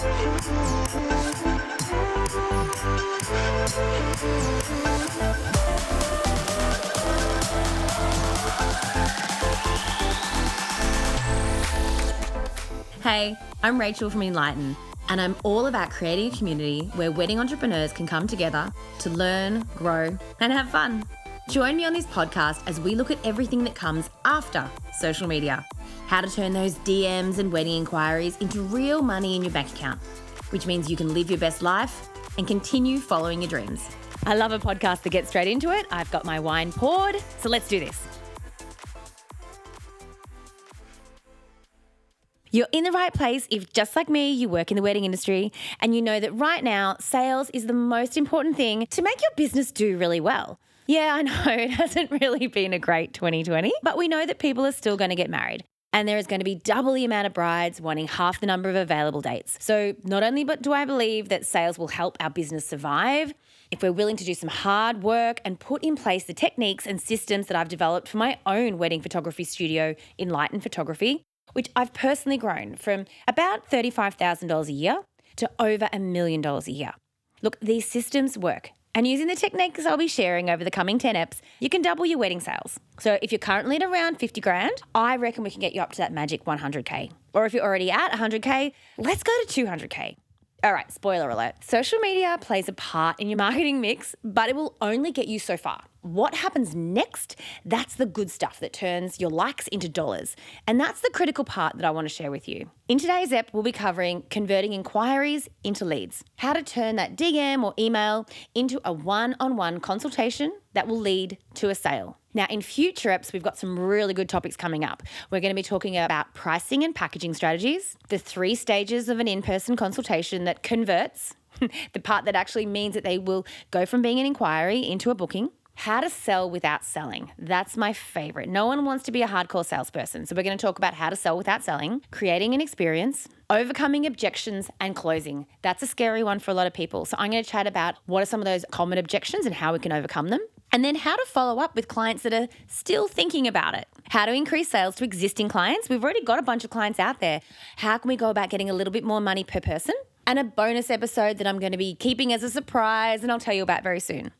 Hey, I'm Rachel from Enlighten, and I'm all about creating a community where wedding entrepreneurs can come together to learn, grow, and have fun. Join me on this podcast as we look at everything that comes after social media how to turn those DMs and wedding inquiries into real money in your bank account, which means you can live your best life and continue following your dreams. I love a podcast that gets straight into it. I've got my wine poured, so let's do this. You're in the right place if, just like me, you work in the wedding industry and you know that right now, sales is the most important thing to make your business do really well. Yeah, I know it hasn't really been a great 2020, but we know that people are still going to get married. And there is going to be double the amount of brides wanting half the number of available dates. So, not only but do I believe that sales will help our business survive, if we're willing to do some hard work and put in place the techniques and systems that I've developed for my own wedding photography studio, Enlighten Photography, which I've personally grown from about $35,000 a year to over a million dollars a year. Look, these systems work. And using the techniques I'll be sharing over the coming 10 eps, you can double your wedding sales. So if you're currently at around 50 grand, I reckon we can get you up to that magic 100K. Or if you're already at 100K, let's go to 200K. All right, spoiler alert. Social media plays a part in your marketing mix, but it will only get you so far. What happens next? That's the good stuff that turns your likes into dollars. And that's the critical part that I want to share with you. In today's ep, we'll be covering converting inquiries into leads, how to turn that DM or email into a one on one consultation that will lead to a sale. Now, in future eps, we've got some really good topics coming up. We're going to be talking about pricing and packaging strategies, the three stages of an in person consultation that converts, the part that actually means that they will go from being an inquiry into a booking. How to sell without selling. That's my favorite. No one wants to be a hardcore salesperson. So, we're going to talk about how to sell without selling, creating an experience, overcoming objections, and closing. That's a scary one for a lot of people. So, I'm going to chat about what are some of those common objections and how we can overcome them. And then how to follow up with clients that are still thinking about it. How to increase sales to existing clients. We've already got a bunch of clients out there. How can we go about getting a little bit more money per person? And a bonus episode that I'm going to be keeping as a surprise and I'll tell you about very soon.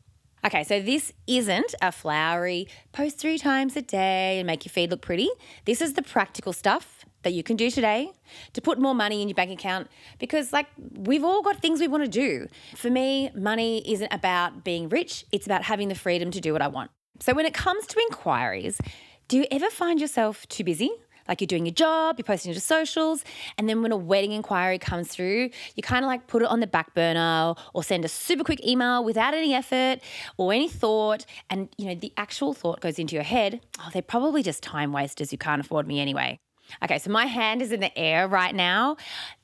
Okay, so this isn't a flowery post three times a day and make your feed look pretty. This is the practical stuff that you can do today to put more money in your bank account because, like, we've all got things we want to do. For me, money isn't about being rich, it's about having the freedom to do what I want. So, when it comes to inquiries, do you ever find yourself too busy? Like you're doing your job, you're posting to socials, and then when a wedding inquiry comes through, you kind of like put it on the back burner or send a super quick email without any effort or any thought. And you know, the actual thought goes into your head, oh, they're probably just time wasters who can't afford me anyway. Okay, so my hand is in the air right now.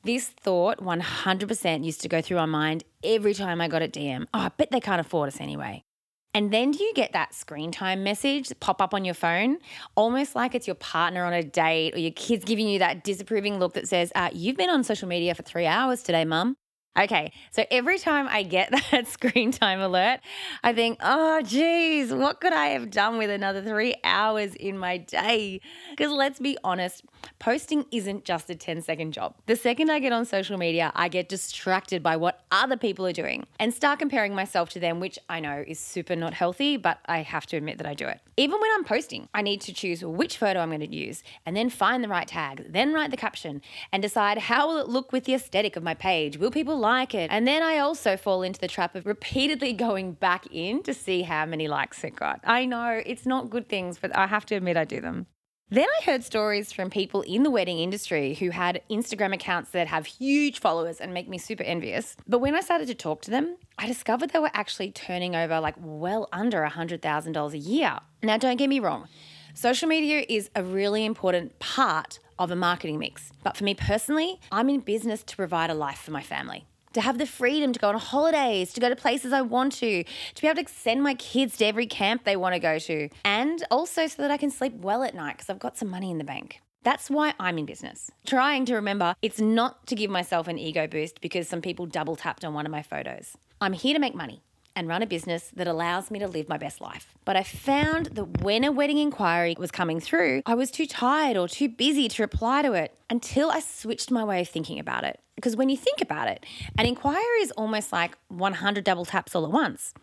This thought 100% used to go through my mind every time I got a DM. Oh, I bet they can't afford us anyway. And then do you get that screen time message pop up on your phone, almost like it's your partner on a date or your kids giving you that disapproving look that says, uh, You've been on social media for three hours today, mum. Okay, so every time I get that screen time alert, I think, oh, geez, what could I have done with another three hours in my day? Because let's be honest, posting isn't just a 10 second job. The second I get on social media, I get distracted by what other people are doing and start comparing myself to them, which I know is super not healthy, but I have to admit that I do it. Even when I'm posting, I need to choose which photo I'm going to use and then find the right tag, then write the caption and decide how will it look with the aesthetic of my page? Will people like it? And then I also fall into the trap of repeatedly going back in to see how many likes it got. I know it's not good things, but I have to admit I do them. Then I heard stories from people in the wedding industry who had Instagram accounts that have huge followers and make me super envious. But when I started to talk to them, I discovered they were actually turning over like well under $100,000 a year. Now, don't get me wrong, social media is a really important part of a marketing mix. But for me personally, I'm in business to provide a life for my family to have the freedom to go on holidays, to go to places I want to, to be able to send my kids to every camp they want to go to, and also so that I can sleep well at night because I've got some money in the bank. That's why I'm in business. Trying to remember it's not to give myself an ego boost because some people double tapped on one of my photos. I'm here to make money. and run a business that allows me to live my best life. But I found that when a wedding inquiry was coming through, I was too tired or too busy to reply to it until I switched my way of thinking about it. Because when you think about it, an inquiry is almost like 100 double taps all at once.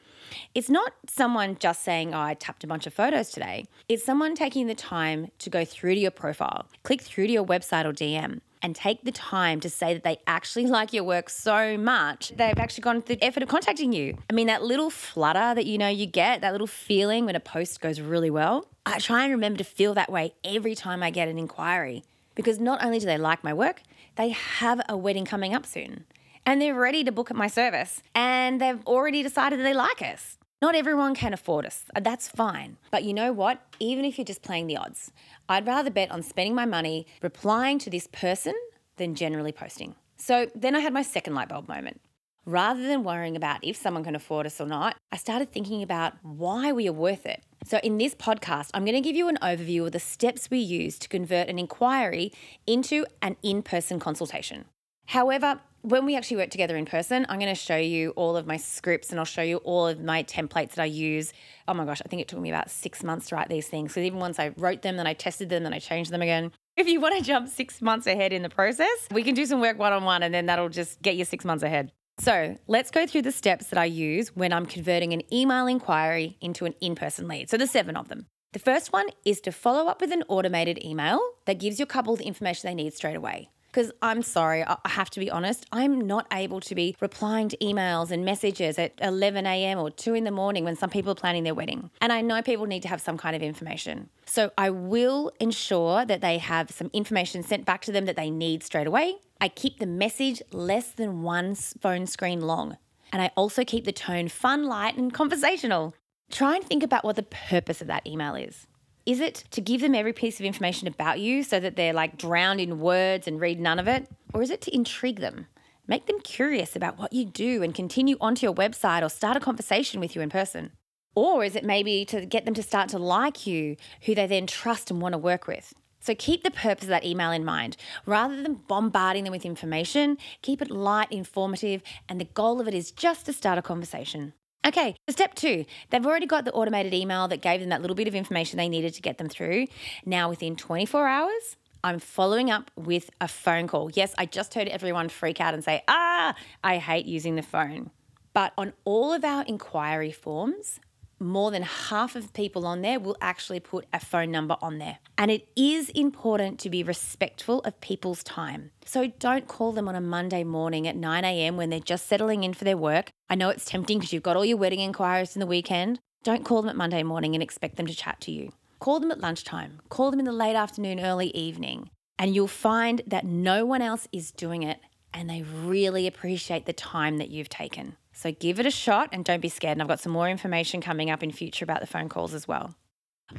It's not someone just saying, Oh, I tapped a bunch of photos today. It's someone taking the time to go through to your profile, click through to your website or DM, and take the time to say that they actually like your work so much, they've actually gone through the effort of contacting you. I mean, that little flutter that you know you get, that little feeling when a post goes really well, I try and remember to feel that way every time I get an inquiry. Because not only do they like my work, they have a wedding coming up soon and they're ready to book at my service and they've already decided that they like us. Not everyone can afford us. That's fine. But you know what? Even if you're just playing the odds, I'd rather bet on spending my money replying to this person than generally posting. So then I had my second light bulb moment. Rather than worrying about if someone can afford us or not, I started thinking about why we are worth it. So, in this podcast, I'm going to give you an overview of the steps we use to convert an inquiry into an in person consultation. However, when we actually work together in person, I'm going to show you all of my scripts and I'll show you all of my templates that I use. Oh my gosh, I think it took me about six months to write these things. Because even once I wrote them, then I tested them, then I changed them again. If you want to jump six months ahead in the process, we can do some work one on one and then that'll just get you six months ahead. So let's go through the steps that I use when I'm converting an email inquiry into an in person lead. So there's seven of them. The first one is to follow up with an automated email that gives your couple the information they need straight away. Because I'm sorry, I have to be honest, I'm not able to be replying to emails and messages at 11 a.m. or 2 in the morning when some people are planning their wedding. And I know people need to have some kind of information. So I will ensure that they have some information sent back to them that they need straight away. I keep the message less than one phone screen long. And I also keep the tone fun, light, and conversational. Try and think about what the purpose of that email is. Is it to give them every piece of information about you so that they're like drowned in words and read none of it? Or is it to intrigue them? Make them curious about what you do and continue onto your website or start a conversation with you in person. Or is it maybe to get them to start to like you, who they then trust and want to work with? So keep the purpose of that email in mind. Rather than bombarding them with information, keep it light, informative, and the goal of it is just to start a conversation. Okay, step two, they've already got the automated email that gave them that little bit of information they needed to get them through. Now, within 24 hours, I'm following up with a phone call. Yes, I just heard everyone freak out and say, ah, I hate using the phone. But on all of our inquiry forms, more than half of people on there will actually put a phone number on there. And it is important to be respectful of people's time. So don't call them on a Monday morning at 9 a.m. when they're just settling in for their work. I know it's tempting because you've got all your wedding inquiries in the weekend. Don't call them at Monday morning and expect them to chat to you. Call them at lunchtime, call them in the late afternoon, early evening, and you'll find that no one else is doing it and they really appreciate the time that you've taken. So give it a shot and don't be scared. And I've got some more information coming up in future about the phone calls as well.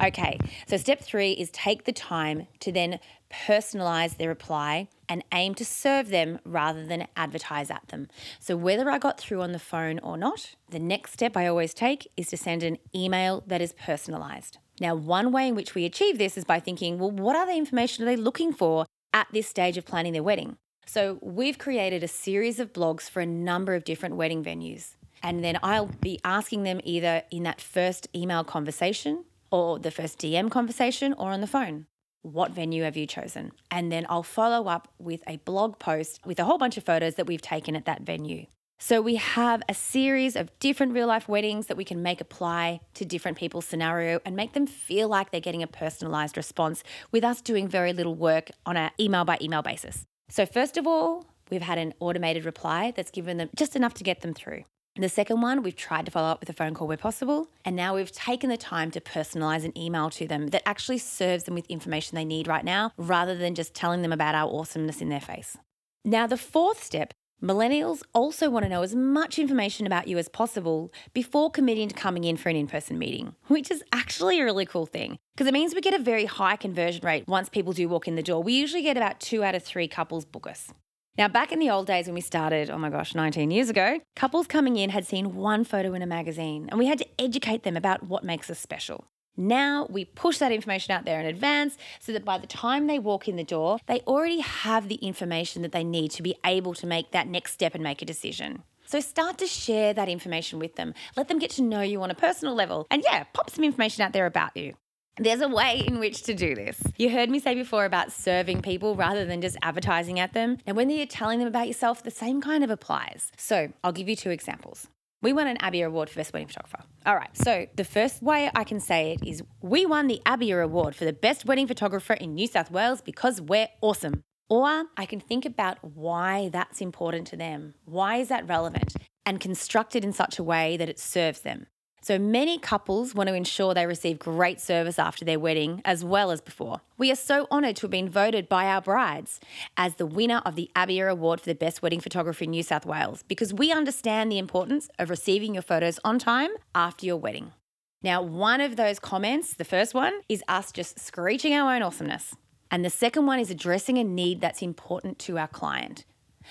Okay, so step three is take the time to then personalize their reply and aim to serve them rather than advertise at them. So, whether I got through on the phone or not, the next step I always take is to send an email that is personalized. Now, one way in which we achieve this is by thinking, well, what other information are they looking for at this stage of planning their wedding? So we've created a series of blogs for a number of different wedding venues. And then I'll be asking them either in that first email conversation or the first DM conversation or on the phone. What venue have you chosen? And then I'll follow up with a blog post with a whole bunch of photos that we've taken at that venue. So we have a series of different real life weddings that we can make apply to different people's scenario and make them feel like they're getting a personalized response with us doing very little work on an email by email basis. So, first of all, we've had an automated reply that's given them just enough to get them through. The second one, we've tried to follow up with a phone call where possible. And now we've taken the time to personalize an email to them that actually serves them with information they need right now, rather than just telling them about our awesomeness in their face. Now, the fourth step millennials also want to know as much information about you as possible before committing to coming in for an in person meeting, which is actually a really cool thing because it means we get a very high conversion rate once people do walk in the door. We usually get about two out of three couples book us. Now, back in the old days when we started, oh my gosh, 19 years ago, couples coming in had seen one photo in a magazine and we had to educate them about what makes us special. Now we push that information out there in advance so that by the time they walk in the door, they already have the information that they need to be able to make that next step and make a decision. So start to share that information with them. Let them get to know you on a personal level. And yeah, pop some information out there about you. There's a way in which to do this. You heard me say before about serving people rather than just advertising at them. And when you're telling them about yourself, the same kind of applies. So I'll give you two examples. We won an ABIA Award for Best Wedding Photographer. All right, so the first way I can say it is we won the ABIA Award for the Best Wedding Photographer in New South Wales because we're awesome. Or I can think about why that's important to them. Why is that relevant? And construct it in such a way that it serves them. So many couples want to ensure they receive great service after their wedding as well as before. We are so honoured to have been voted by our brides as the winner of the ABIA Award for the Best Wedding Photographer in New South Wales because we understand the importance of receiving your photos on time after your wedding. Now, one of those comments, the first one, is us just screeching our own awesomeness. And the second one is addressing a need that's important to our client.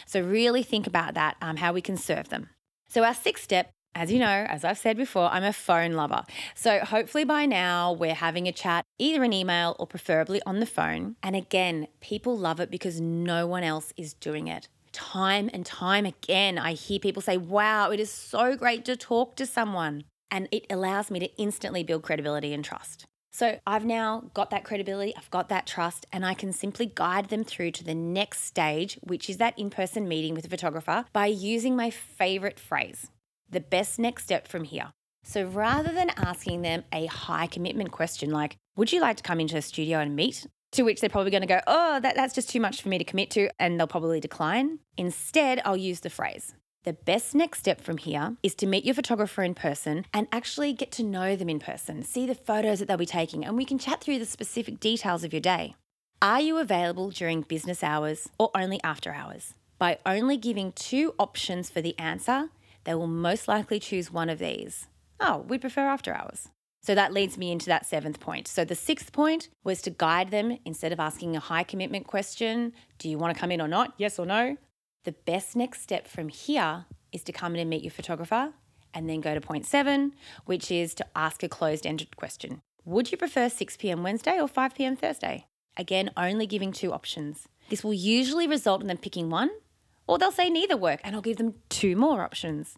So, really think about that, um, how we can serve them. So, our sixth step as you know, as I've said before, I'm a phone lover. So hopefully by now we're having a chat, either an email or preferably on the phone. And again, people love it because no one else is doing it. Time and time again, I hear people say, wow, it is so great to talk to someone. And it allows me to instantly build credibility and trust. So I've now got that credibility, I've got that trust, and I can simply guide them through to the next stage, which is that in person meeting with a photographer, by using my favorite phrase the best next step from here. So rather than asking them a high commitment question like, Would you like to come into a studio and meet? To which they're probably going to go, Oh, that, that's just too much for me to commit to, and they'll probably decline. Instead, I'll use the phrase, the best next step from here is to meet your photographer in person and actually get to know them in person, see the photos that they'll be taking, and we can chat through the specific details of your day. Are you available during business hours or only after hours? By only giving two options for the answer, they will most likely choose one of these. Oh, we'd prefer after hours. So that leads me into that seventh point. So the sixth point was to guide them instead of asking a high commitment question do you want to come in or not? Yes or no? The best next step from here is to come in and meet your photographer and then go to point seven, which is to ask a closed ended question. Would you prefer 6 p.m. Wednesday or 5 p.m. Thursday? Again, only giving two options. This will usually result in them picking one or they'll say neither work and I'll give them two more options.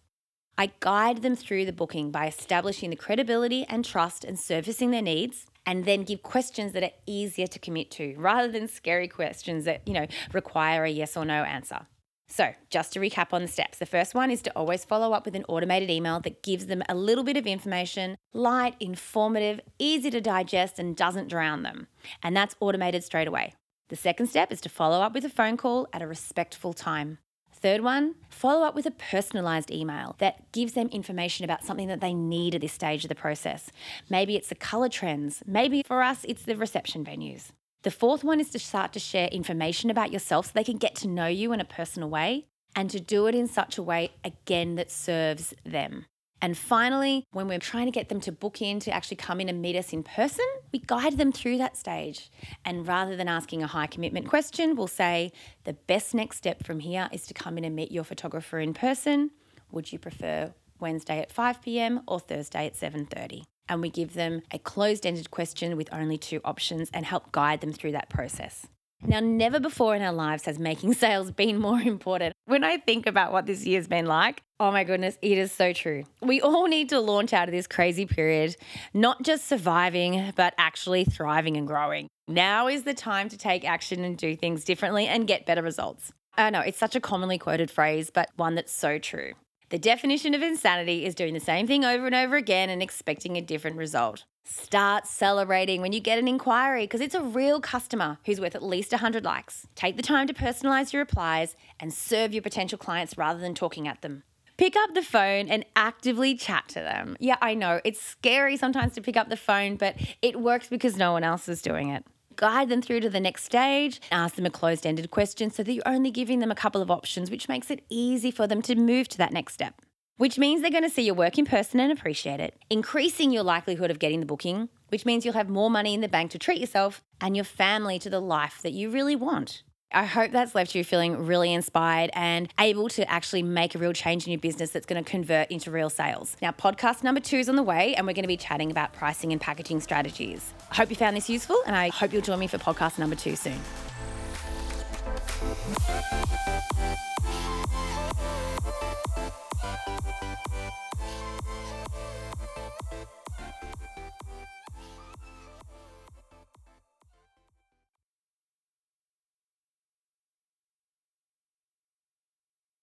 I guide them through the booking by establishing the credibility and trust and surfacing their needs and then give questions that are easier to commit to rather than scary questions that, you know, require a yes or no answer. So, just to recap on the steps, the first one is to always follow up with an automated email that gives them a little bit of information, light, informative, easy to digest, and doesn't drown them. And that's automated straight away. The second step is to follow up with a phone call at a respectful time. Third one, follow up with a personalized email that gives them information about something that they need at this stage of the process. Maybe it's the color trends, maybe for us, it's the reception venues. The fourth one is to start to share information about yourself so they can get to know you in a personal way and to do it in such a way, again, that serves them. And finally, when we're trying to get them to book in to actually come in and meet us in person, we guide them through that stage. And rather than asking a high commitment question, we'll say the best next step from here is to come in and meet your photographer in person. Would you prefer Wednesday at 5 p.m. or Thursday at 7:30? And we give them a closed-ended question with only two options and help guide them through that process. Now, never before in our lives has making sales been more important. When I think about what this year's been like, oh my goodness, it is so true. We all need to launch out of this crazy period, not just surviving, but actually thriving and growing. Now is the time to take action and do things differently and get better results. I know it's such a commonly quoted phrase, but one that's so true. The definition of insanity is doing the same thing over and over again and expecting a different result. Start celebrating when you get an inquiry because it's a real customer who's worth at least 100 likes. Take the time to personalize your replies and serve your potential clients rather than talking at them. Pick up the phone and actively chat to them. Yeah, I know it's scary sometimes to pick up the phone, but it works because no one else is doing it guide them through to the next stage, ask them a closed ended question so that you're only giving them a couple of options, which makes it easy for them to move to that next step. Which means they're going to see your work in person and appreciate it, increasing your likelihood of getting the booking, which means you'll have more money in the bank to treat yourself and your family to the life that you really want. I hope that's left you feeling really inspired and able to actually make a real change in your business that's going to convert into real sales. Now, podcast number two is on the way, and we're going to be chatting about pricing and packaging strategies. I hope you found this useful, and I hope you'll join me for podcast number two soon.